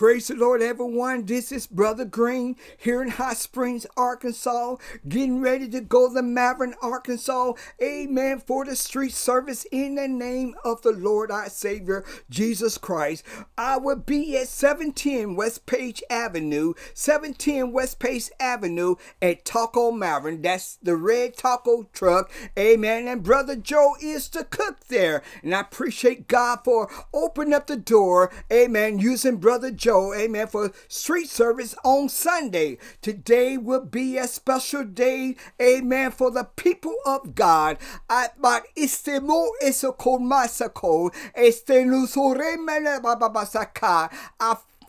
Praise the Lord, everyone. This is Brother Green here in Hot Springs, Arkansas, getting ready to go to Malvern, Arkansas. Amen. For the street service in the name of the Lord our Savior, Jesus Christ. I will be at 710 West Page Avenue, 710 West Page Avenue at Taco Maverick. That's the red taco truck. Amen. And Brother Joe is the cook there. And I appreciate God for opening up the door. Amen. Using Brother Joe Joe, amen, for street service on Sunday. Today will be a special day, amen, for the people of God. I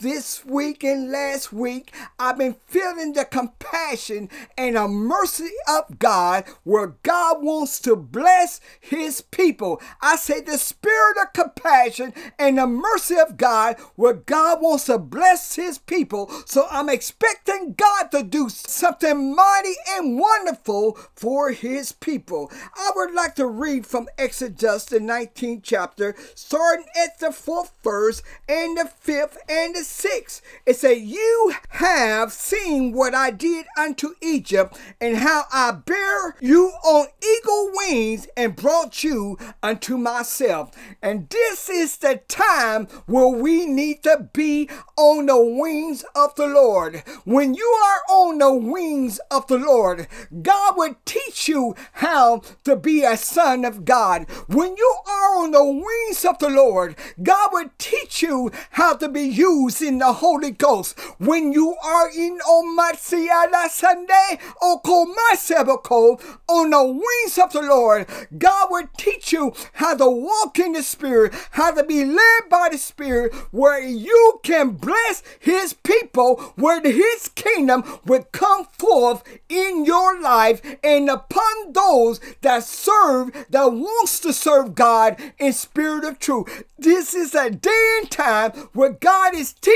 this week and last week, I've been feeling the compassion and the mercy of God where God wants to bless his people. I say the spirit of compassion and the mercy of God where God wants to bless his people. So I'm expecting God to do something mighty and wonderful for his people. I would like to read from Exodus, the 19th chapter, starting at the fourth verse and the fifth and the 6, it said, You have seen what I did unto Egypt, and how I bear you on eagle wings and brought you unto myself. And this is the time where we need to be on the wings of the Lord. When you are on the wings of the Lord, God will teach you how to be a son of God. When you are on the wings of the Lord, God will teach you how to be used in the Holy Ghost. When you are in Omasiala Sunday, Okomasebako, on the wings of the Lord, God will teach you how to walk in the Spirit, how to be led by the Spirit, where you can bless His people, where His kingdom will come forth in your life and upon those that serve, that wants to serve God in spirit of truth. This is a day and time where God is teaching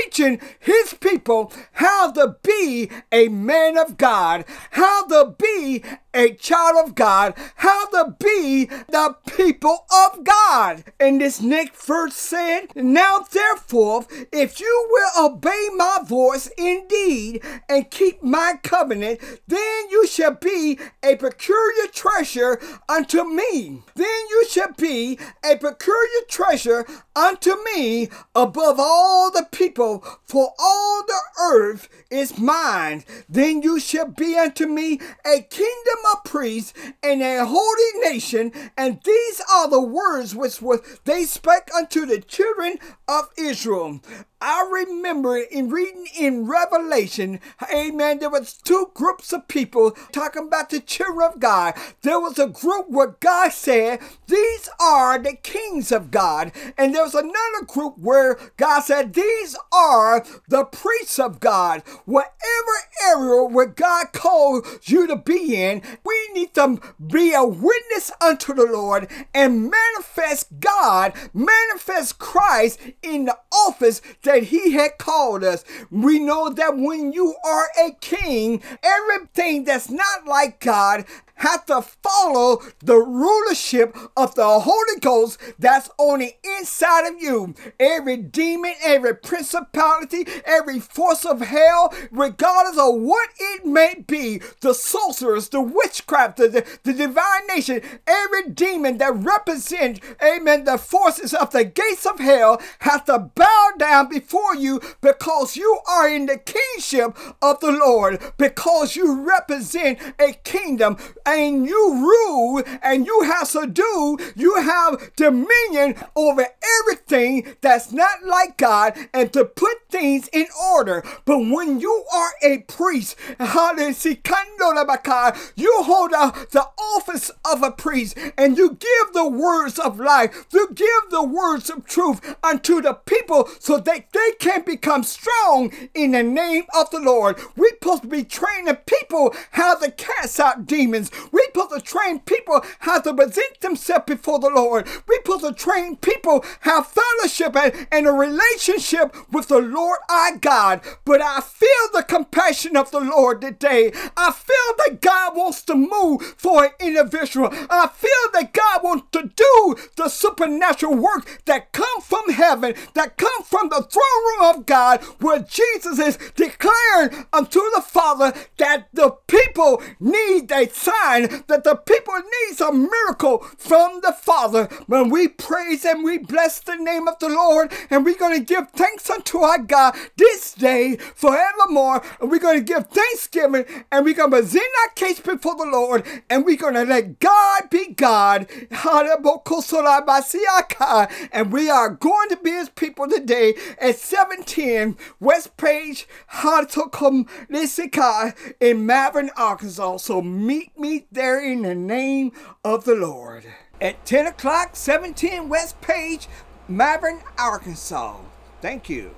his people how to be a man of God, how to be a child of God, how to be the people of God. And this next verse said, Now therefore, if you will obey my voice indeed and keep my covenant, then you shall be a peculiar treasure unto me. Then you shall be a peculiar treasure unto me above all the people, for all the earth is mine. Then you shall be unto me a kingdom of priests and a holy nation. And these are the words which they spake unto the children of Israel. I remember in reading in Revelation, amen, there was two groups of people talking about the children of God. There was a group where God said, these are the kings of God. And there was another group where God said, these are the priests of God. Whatever area where God called you to be in, we need to be a witness unto the Lord and manifest God, manifest Christ in the office that he had called us. We know that when you are a king, everything that's not like God have to follow the rulership of the Holy Ghost that's on the inside of you. Every demon, every principality, every force of hell, regardless of what it may be, the sorcerers, the witchcraft, the, the, the divination, every demon that represents, amen, the forces of the gates of hell have to bow down before you because you are in the kingship of the Lord, because you represent a kingdom and you rule and you have to do, you have dominion over everything that's not like God and to put things in order. But when you are a priest, you hold out the office of a priest and you give the words of life, you give the words of truth unto the people so that they can become strong in the name of the Lord. We're supposed to be training people how to cast out demons. We're supposed to train people how to present themselves before the Lord. We're supposed to train people how fellowship and, and a relationship with the Lord our God. but I feel the compassion of the Lord today. I feel that God wants to move for an individual. I feel that God wants to do the supernatural work that come from heaven, that come from the throne room of God, where Jesus is declaring unto the Father that the people need a sign, that the people needs a miracle from the Father. When we praise and we bless the name of the Lord, and we're going to give thanks unto our God this day forevermore, and we're going to give thanksgiving, and we're going to present our case before the Lord, and we're going to let God be God. And we are going to be his people today at 710 West Page Hartokum in Malvern, Arkansas. So meet me there in the name of the Lord. At 10 o'clock, 710 West Page, Malvern, Arkansas. Thank you.